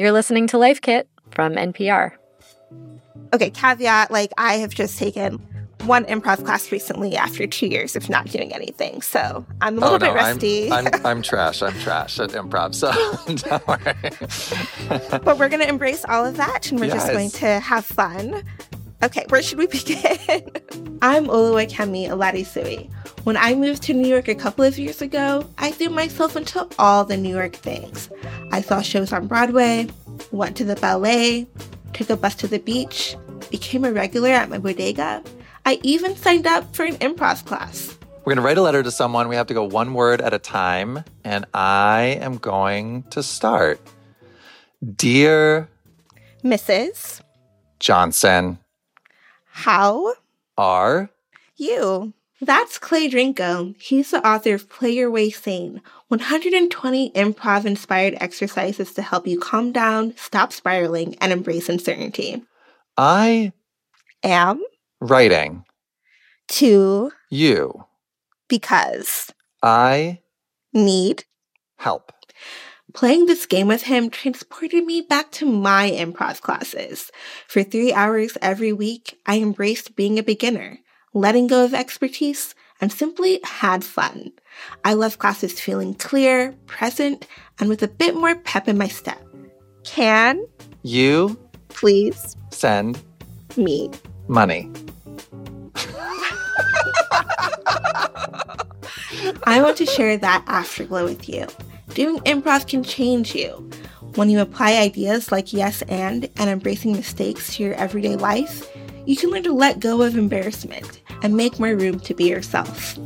You're listening to Life Kit from NPR. Okay, caveat like, I have just taken one improv class recently after two years of not doing anything. So I'm a little oh, no, bit rusty. I'm, I'm, I'm, trash. I'm trash at improv. So don't worry. but we're going to embrace all of that and we're yes. just going to have fun. Okay, where should we begin? I'm Oluwakemi Aladesuyi. When I moved to New York a couple of years ago, I threw myself into all the New York things. I saw shows on Broadway, went to the ballet, took a bus to the beach, became a regular at my bodega, I even signed up for an improv class. We're going to write a letter to someone. We have to go one word at a time. And I am going to start. Dear Mrs. Johnson, how are you? That's Clay Drinko. He's the author of Play Your Way Sane 120 improv inspired exercises to help you calm down, stop spiraling, and embrace uncertainty. I am writing to you because I need help. Playing this game with him transported me back to my improv classes. For three hours every week, I embraced being a beginner, letting go of expertise, and simply had fun. I love classes feeling clear, present, and with a bit more pep in my step. Can you please send me money. I want to share that afterglow with you. Doing improv can change you. When you apply ideas like yes and and embracing mistakes to your everyday life, you can learn to let go of embarrassment and make more room to be yourself.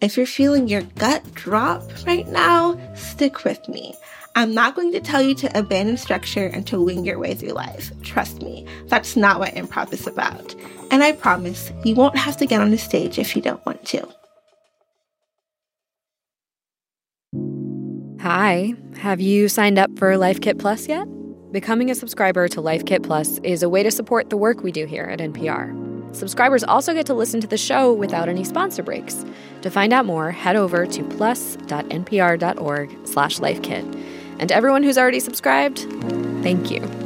If you're feeling your gut drop right now, stick with me. I'm not going to tell you to abandon structure and to wing your way through life. Trust me, that's not what improv is about. And I promise you won't have to get on the stage if you don't want to. Hi, have you signed up for Life Kit Plus yet? Becoming a subscriber to Life Kit Plus is a way to support the work we do here at NPR. Subscribers also get to listen to the show without any sponsor breaks. To find out more, head over to plus.npr.org slash lifekit. And everyone who's already subscribed, thank you.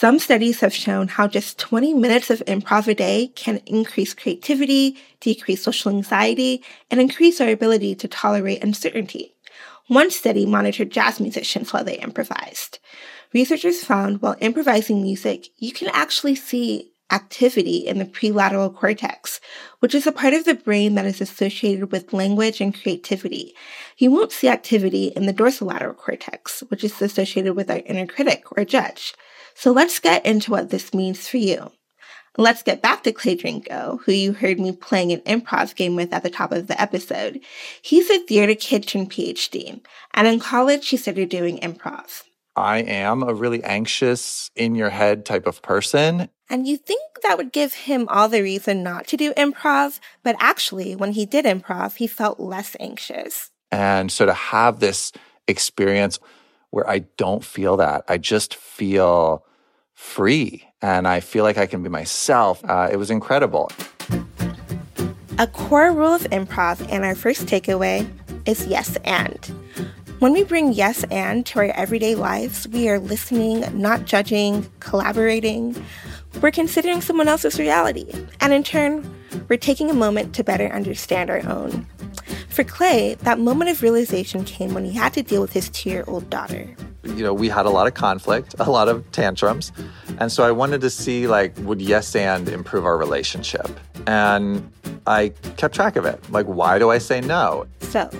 Some studies have shown how just 20 minutes of improv a day can increase creativity, decrease social anxiety, and increase our ability to tolerate uncertainty. One study monitored jazz musicians while they improvised. Researchers found while improvising music, you can actually see activity in the prelateral cortex, which is a part of the brain that is associated with language and creativity. You won't see activity in the dorsolateral cortex, which is associated with our inner critic or judge. So let's get into what this means for you. Let's get back to Clay Drinko, who you heard me playing an improv game with at the top of the episode. He's a theater kitchen PhD, and in college he started doing improv. I am a really anxious, in your head type of person. And you think that would give him all the reason not to do improv, but actually, when he did improv, he felt less anxious. And so to have this experience where I don't feel that, I just feel free and I feel like I can be myself, uh, it was incredible. A core rule of improv and our first takeaway is yes and. When we bring yes and to our everyday lives, we are listening, not judging, collaborating. We're considering someone else's reality. And in turn, we're taking a moment to better understand our own. For Clay, that moment of realization came when he had to deal with his two year old daughter. You know, we had a lot of conflict, a lot of tantrums. And so I wanted to see, like, would yes and improve our relationship? And I kept track of it. Like, why do I say no? So,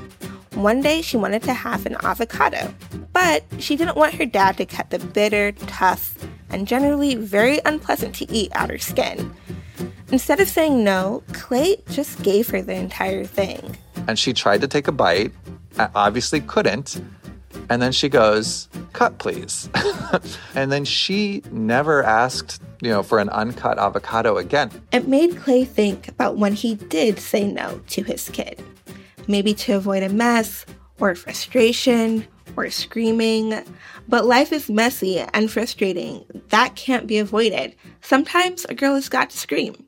one day she wanted to have an avocado, but she didn't want her dad to cut the bitter, tough, and generally very unpleasant to eat outer skin. Instead of saying no, Clay just gave her the entire thing. And she tried to take a bite, obviously couldn't. And then she goes, Cut, please. and then she never asked, you know, for an uncut avocado again. It made Clay think about when he did say no to his kid maybe to avoid a mess or frustration or screaming. But life is messy and frustrating. That can't be avoided. Sometimes a girl has got to scream.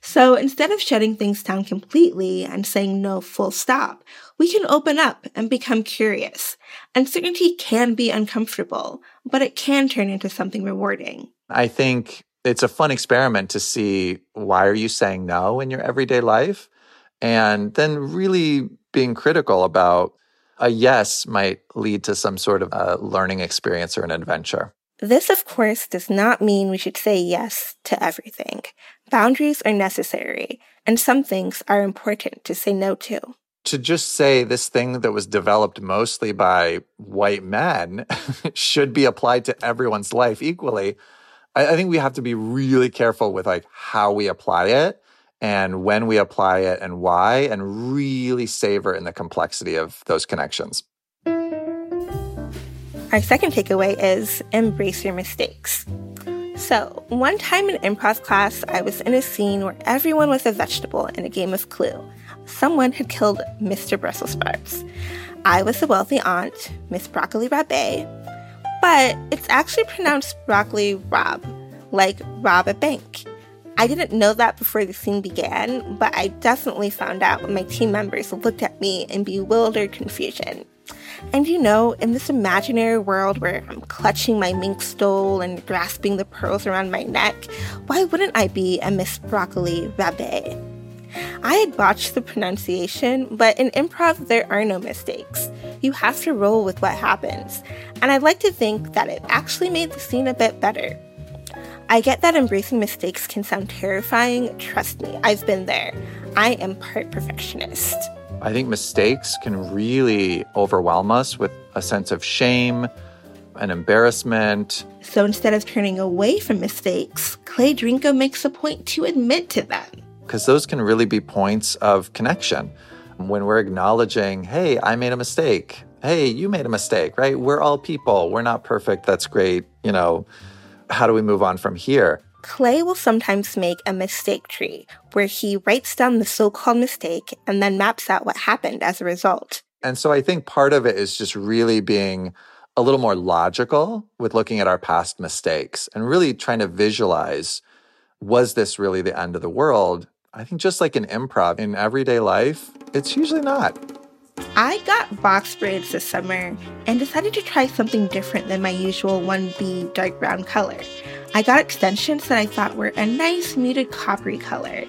So instead of shutting things down completely and saying no full stop, we can open up and become curious. Uncertainty can be uncomfortable, but it can turn into something rewarding. I think it's a fun experiment to see why are you saying no in your everyday life and then really being critical about a yes might lead to some sort of a learning experience or an adventure. This, of course, does not mean we should say yes to everything. Boundaries are necessary, and some things are important to say no to. To just say this thing that was developed mostly by white men should be applied to everyone's life equally, I, I think we have to be really careful with like how we apply it and when we apply it and why, and really savor in the complexity of those connections. Our second takeaway is embrace your mistakes. So, one time in improv class, I was in a scene where everyone was a vegetable in a game of Clue. Someone had killed Mr. Brussels sprouts. I was the wealthy aunt, Miss Broccoli Rabe, but it's actually pronounced Broccoli Rob, like rob a bank. I didn't know that before the scene began, but I definitely found out when my team members looked at me in bewildered confusion. And you know, in this imaginary world where I'm clutching my mink stole and grasping the pearls around my neck, why wouldn't I be a Miss Broccoli Rabe? I had botched the pronunciation, but in improv, there are no mistakes. You have to roll with what happens. And I'd like to think that it actually made the scene a bit better. I get that embracing mistakes can sound terrifying. Trust me, I've been there. I am part perfectionist. I think mistakes can really overwhelm us with a sense of shame and embarrassment. So instead of turning away from mistakes, Clay Drinko makes a point to admit to them. Because those can really be points of connection. When we're acknowledging, hey, I made a mistake. Hey, you made a mistake, right? We're all people. We're not perfect. That's great. You know, how do we move on from here? Clay will sometimes make a mistake tree where he writes down the so called mistake and then maps out what happened as a result. And so I think part of it is just really being a little more logical with looking at our past mistakes and really trying to visualize was this really the end of the world? I think just like in improv, in everyday life, it's usually not. I got box braids this summer and decided to try something different than my usual 1B dark brown color. I got extensions that I thought were a nice muted coppery color,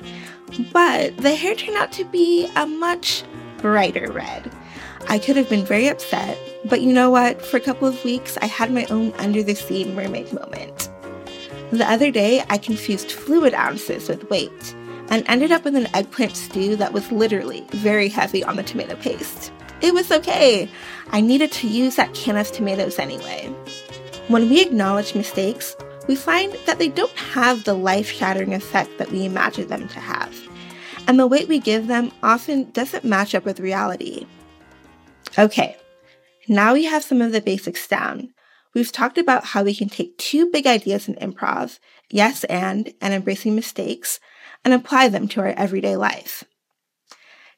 but the hair turned out to be a much brighter red. I could have been very upset, but you know what? For a couple of weeks, I had my own under the sea mermaid moment. The other day, I confused fluid ounces with weight and ended up with an eggplant stew that was literally very heavy on the tomato paste. It was okay. I needed to use that can of tomatoes anyway. When we acknowledge mistakes, we find that they don't have the life shattering effect that we imagine them to have. And the weight we give them often doesn't match up with reality. Okay, now we have some of the basics down. We've talked about how we can take two big ideas in improv, yes and, and embracing mistakes, and apply them to our everyday life.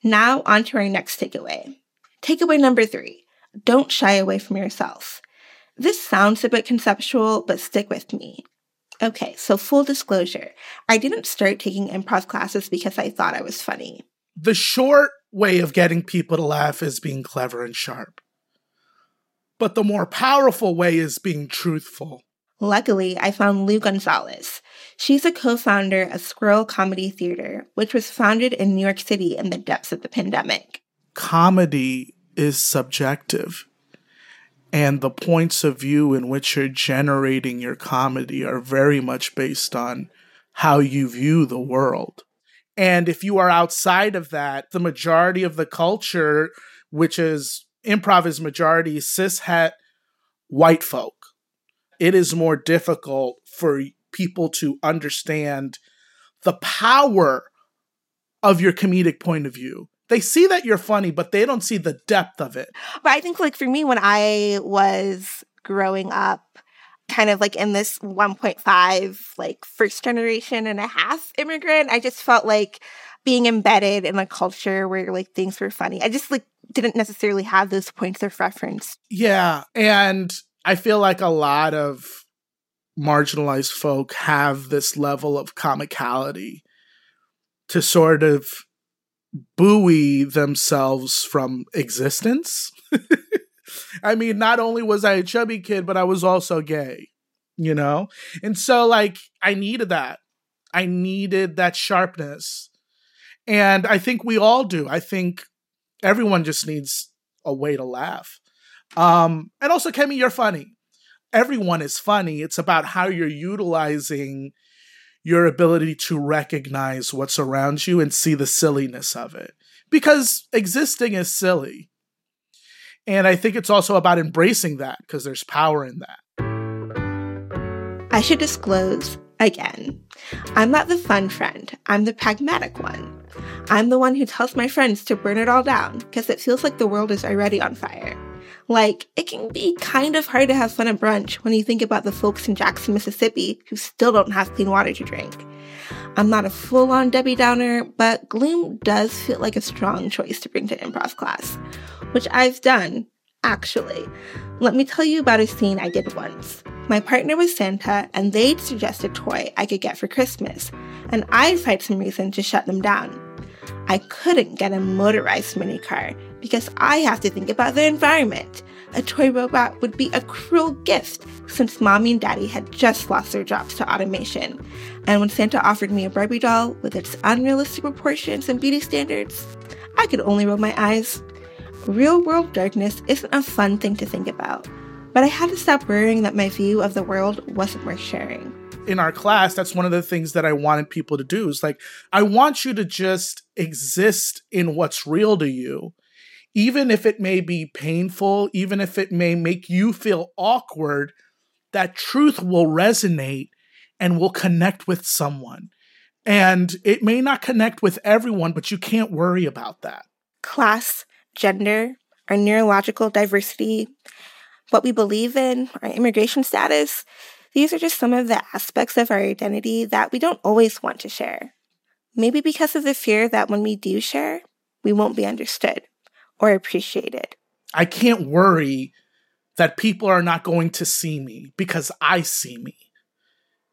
Now, on to our next takeaway. Takeaway number three don't shy away from yourself. This sounds a bit conceptual, but stick with me. Okay, so full disclosure I didn't start taking improv classes because I thought I was funny. The short way of getting people to laugh is being clever and sharp. But the more powerful way is being truthful. Luckily, I found Lou Gonzalez. She's a co founder of Squirrel Comedy Theater, which was founded in New York City in the depths of the pandemic. Comedy is subjective, and the points of view in which you're generating your comedy are very much based on how you view the world. And if you are outside of that, the majority of the culture, which is improv is majority cis het white folk it is more difficult for people to understand the power of your comedic point of view. They see that you're funny, but they don't see the depth of it. But I think, like, for me, when I was growing up, kind of like in this 1.5, like, first generation and a half immigrant, I just felt like being embedded in a culture where, like, things were funny. I just, like, didn't necessarily have those points of reference. Yeah. And I feel like a lot of marginalized folk have this level of comicality to sort of buoy themselves from existence. I mean, not only was I a chubby kid, but I was also gay, you know? And so, like, I needed that. I needed that sharpness. And I think we all do. I think everyone just needs a way to laugh. Um, and also, Kemi, you're funny. Everyone is funny. It's about how you're utilizing your ability to recognize what's around you and see the silliness of it. Because existing is silly. And I think it's also about embracing that because there's power in that. I should disclose again I'm not the fun friend, I'm the pragmatic one. I'm the one who tells my friends to burn it all down because it feels like the world is already on fire. Like, it can be kind of hard to have fun at brunch when you think about the folks in Jackson, Mississippi who still don't have clean water to drink. I'm not a full on Debbie Downer, but gloom does feel like a strong choice to bring to improv class, which I've done, actually. Let me tell you about a scene I did once. My partner was Santa, and they'd suggest a toy I could get for Christmas, and I'd find some reason to shut them down. I couldn't get a motorized mini car because I have to think about the environment. A toy robot would be a cruel gift since mommy and daddy had just lost their jobs to automation. And when Santa offered me a Barbie doll with its unrealistic proportions and beauty standards, I could only roll my eyes. Real world darkness isn't a fun thing to think about, but I had to stop worrying that my view of the world wasn't worth sharing in our class, that's one of the things that I wanted people to do. Is like, I want you to just exist in what's real to you, even if it may be painful, even if it may make you feel awkward, that truth will resonate and will connect with someone. And it may not connect with everyone, but you can't worry about that. Class, gender, our neurological diversity, what we believe in, our immigration status, these are just some of the aspects of our identity that we don't always want to share. Maybe because of the fear that when we do share, we won't be understood or appreciated. I can't worry that people are not going to see me because I see me.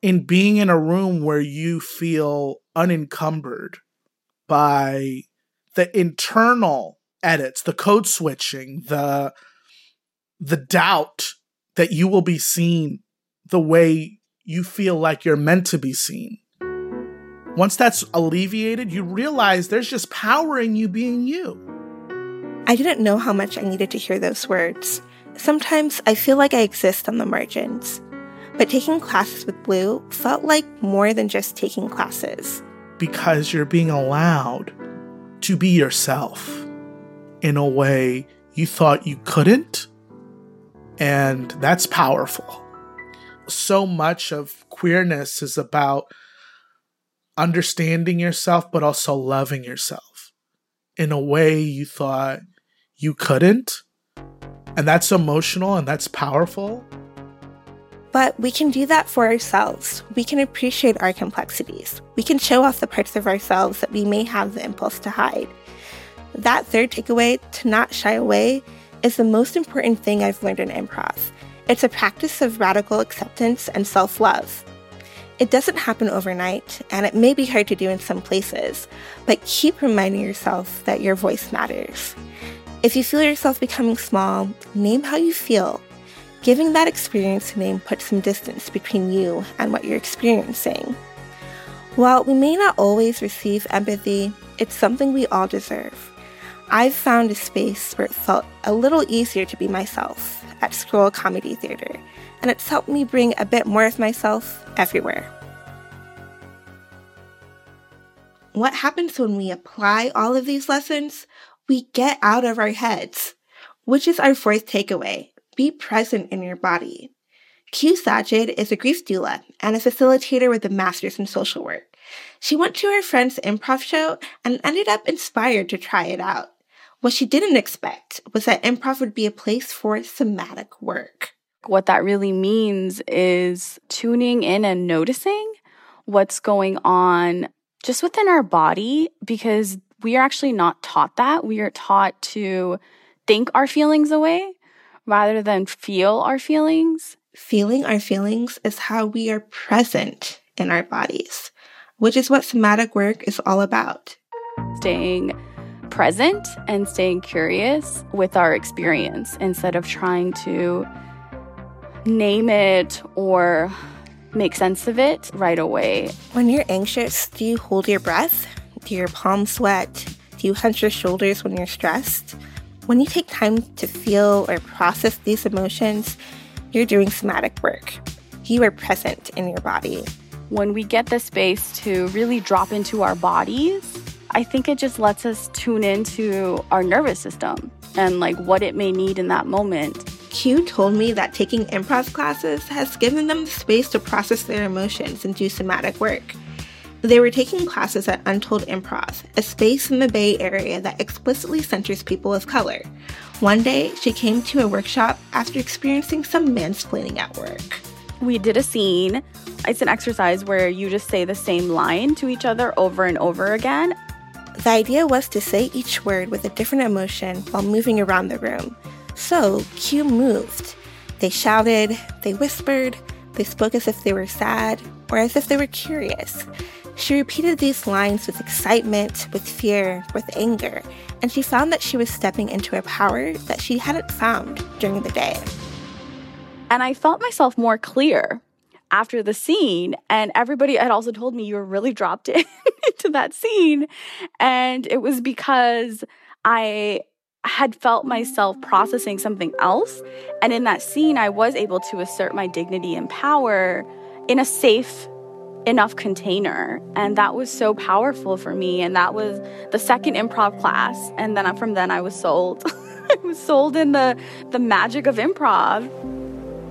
In being in a room where you feel unencumbered by the internal edits, the code switching, the the doubt that you will be seen the way you feel like you're meant to be seen. Once that's alleviated, you realize there's just power in you being you. I didn't know how much I needed to hear those words. Sometimes I feel like I exist on the margins. But taking classes with Lou felt like more than just taking classes. Because you're being allowed to be yourself in a way you thought you couldn't. And that's powerful so much of queerness is about understanding yourself, but also loving yourself in a way you thought you couldn't. And that's emotional and that's powerful. But we can do that for ourselves. We can appreciate our complexities. We can show off the parts of ourselves that we may have the impulse to hide. That third takeaway, to not shy away, is the most important thing I've learned in improv. It's a practice of radical acceptance and self love. It doesn't happen overnight, and it may be hard to do in some places, but keep reminding yourself that your voice matters. If you feel yourself becoming small, name how you feel. Giving that experience a name puts some distance between you and what you're experiencing. While we may not always receive empathy, it's something we all deserve. I've found a space where it felt a little easier to be myself at Squirrel Comedy Theater, and it's helped me bring a bit more of myself everywhere. What happens when we apply all of these lessons? We get out of our heads, which is our fourth takeaway. Be present in your body. Q Sajid is a grief doula and a facilitator with a master's in social work. She went to her friend's improv show and ended up inspired to try it out. What she didn't expect was that improv would be a place for somatic work. What that really means is tuning in and noticing what's going on just within our body because we are actually not taught that. We are taught to think our feelings away rather than feel our feelings. Feeling our feelings is how we are present in our bodies. which is what somatic work is all about. Staying present and staying curious with our experience instead of trying to name it or make sense of it right away. When you're anxious, do you hold your breath? Do your palms sweat? Do you hunch your shoulders when you're stressed? When you take time to feel or process these emotions, you're doing somatic work. You are present in your body. When we get the space to really drop into our bodies, I think it just lets us tune into our nervous system and like what it may need in that moment. Q told me that taking improv classes has given them the space to process their emotions and do somatic work. They were taking classes at Untold Improv, a space in the Bay Area that explicitly centers people of color. One day, she came to a workshop after experiencing some mansplaining at work. We did a scene. It's an exercise where you just say the same line to each other over and over again. The idea was to say each word with a different emotion while moving around the room. So, Q moved. They shouted, they whispered, they spoke as if they were sad or as if they were curious. She repeated these lines with excitement, with fear, with anger, and she found that she was stepping into a power that she hadn't found during the day. And I felt myself more clear after the scene. And everybody had also told me you were really dropped in into that scene. And it was because I had felt myself processing something else. And in that scene, I was able to assert my dignity and power in a safe enough container. And that was so powerful for me. And that was the second improv class. And then from then I was sold. I was sold in the, the magic of improv.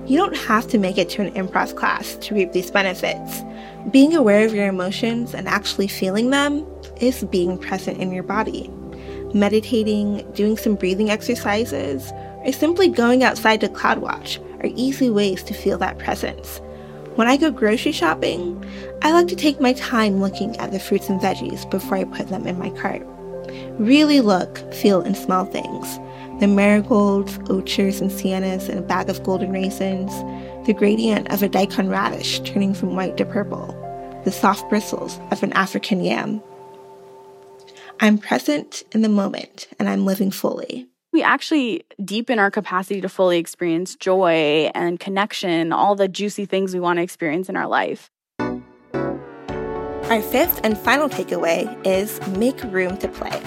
You don't have to make it to an improv class to reap these benefits. Being aware of your emotions and actually feeling them is being present in your body. Meditating, doing some breathing exercises, or simply going outside to cloud watch are easy ways to feel that presence. When I go grocery shopping, I like to take my time looking at the fruits and veggies before I put them in my cart. Really look, feel, and smell things the marigolds, ochres, and siennas in a bag of golden raisins, the gradient of a daikon radish turning from white to purple, the soft bristles of an African yam. I'm present in the moment and I'm living fully. We actually deepen our capacity to fully experience joy and connection, all the juicy things we want to experience in our life. Our fifth and final takeaway is make room to play.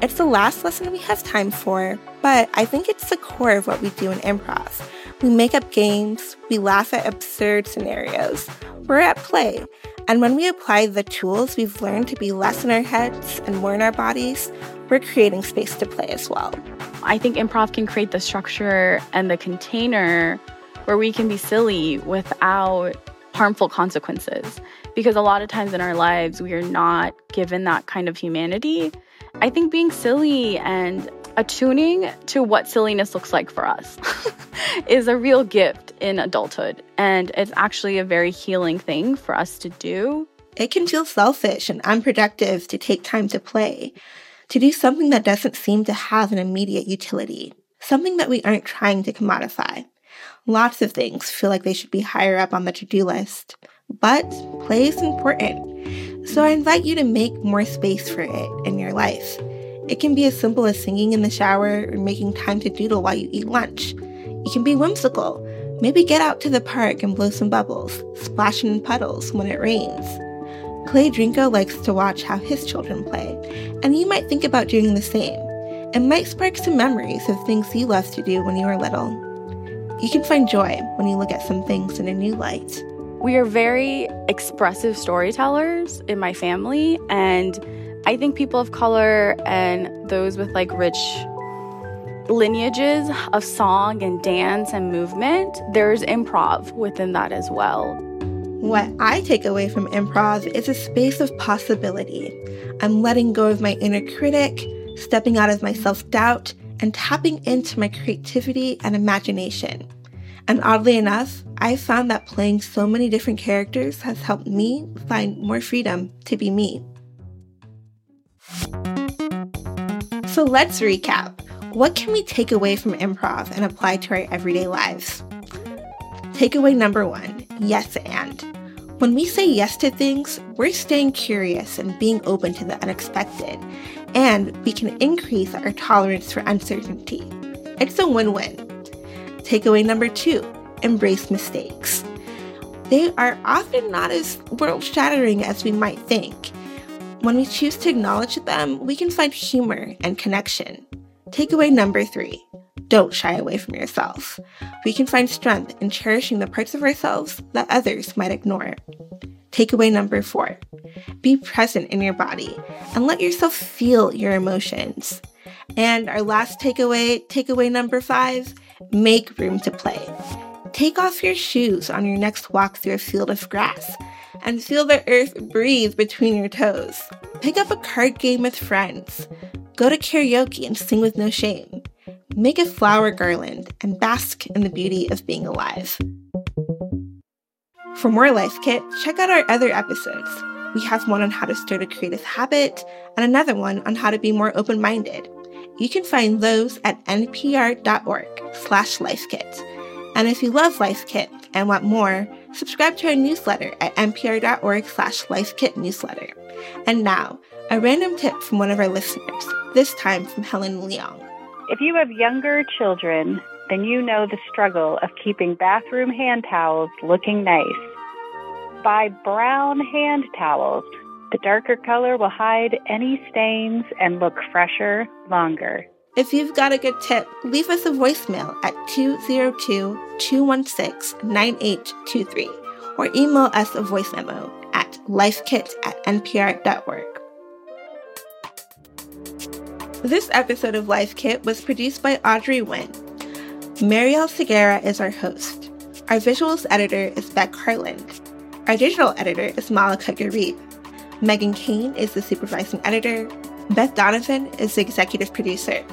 It's the last lesson we have time for, but I think it's the core of what we do in improv. We make up games, we laugh at absurd scenarios. We're at play. And when we apply the tools we've learned to be less in our heads and more in our bodies, we're creating space to play as well. I think improv can create the structure and the container where we can be silly without harmful consequences. Because a lot of times in our lives, we are not given that kind of humanity. I think being silly and attuning to what silliness looks like for us is a real gift in adulthood. And it's actually a very healing thing for us to do. It can feel selfish and unproductive to take time to play, to do something that doesn't seem to have an immediate utility, something that we aren't trying to commodify. Lots of things feel like they should be higher up on the to do list, but play is important. So I invite you to make more space for it in your life. It can be as simple as singing in the shower or making time to doodle while you eat lunch. It can be whimsical. Maybe get out to the park and blow some bubbles, splashing in puddles when it rains. Clay Drinko likes to watch how his children play, and you might think about doing the same. It might spark some memories of things you loved to do when you were little. You can find joy when you look at some things in a new light. We are very expressive storytellers in my family, and I think people of color and those with like rich lineages of song and dance and movement, there's improv within that as well. What I take away from improv is a space of possibility. I'm letting go of my inner critic, stepping out of my self doubt, and tapping into my creativity and imagination. And oddly enough, I found that playing so many different characters has helped me find more freedom to be me. So let's recap. What can we take away from improv and apply to our everyday lives? Takeaway number one yes, and. When we say yes to things, we're staying curious and being open to the unexpected, and we can increase our tolerance for uncertainty. It's a win win. Takeaway number two embrace mistakes. They are often not as world shattering as we might think. When we choose to acknowledge them, we can find humor and connection. Takeaway number three don't shy away from yourself. We can find strength in cherishing the parts of ourselves that others might ignore. Takeaway number four be present in your body and let yourself feel your emotions. And our last takeaway, takeaway number five, make room to play. Take off your shoes on your next walk through a field of grass and feel the earth breathe between your toes. Pick up a card game with friends. Go to karaoke and sing with no shame. Make a flower garland and bask in the beauty of being alive. For more Life Kit, check out our other episodes. We have one on how to start a creative habit and another one on how to be more open-minded. You can find those at npr.org slash lifekit. And if you love Life Kit and want more, subscribe to our newsletter at npr.org slash lifekitnewsletter. And now, a random tip from one of our listeners, this time from Helen Leong. If you have younger children, then you know the struggle of keeping bathroom hand towels looking nice. Buy brown hand towels. The darker color will hide any stains and look fresher longer. If you've got a good tip, leave us a voicemail at 202 216 9823 or email us a voice memo at lifekit at npr.org. This episode of Life Kit was produced by Audrey Nguyen. Marielle Segarra is our host. Our visuals editor is Beck Harlan. Our digital editor is Malika Gharib. Meghan Keane is the supervising editor. Beth Donovan is the executive producer.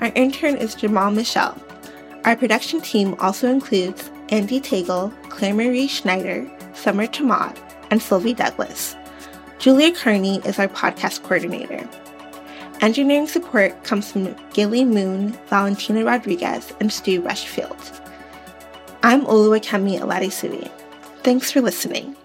Our intern is Jamal Michelle. Our production team also includes Andy Tagle, Claire Marie Schneider, Summer Thomad, and Sylvie Douglis. Julia Carney is our podcast coordinator. Engineering support comes from Gilly Moon, Valentina Rodriguez, and Stu Rushfield. I'm Oluwakemi Aladesuyi. Thanks for listening.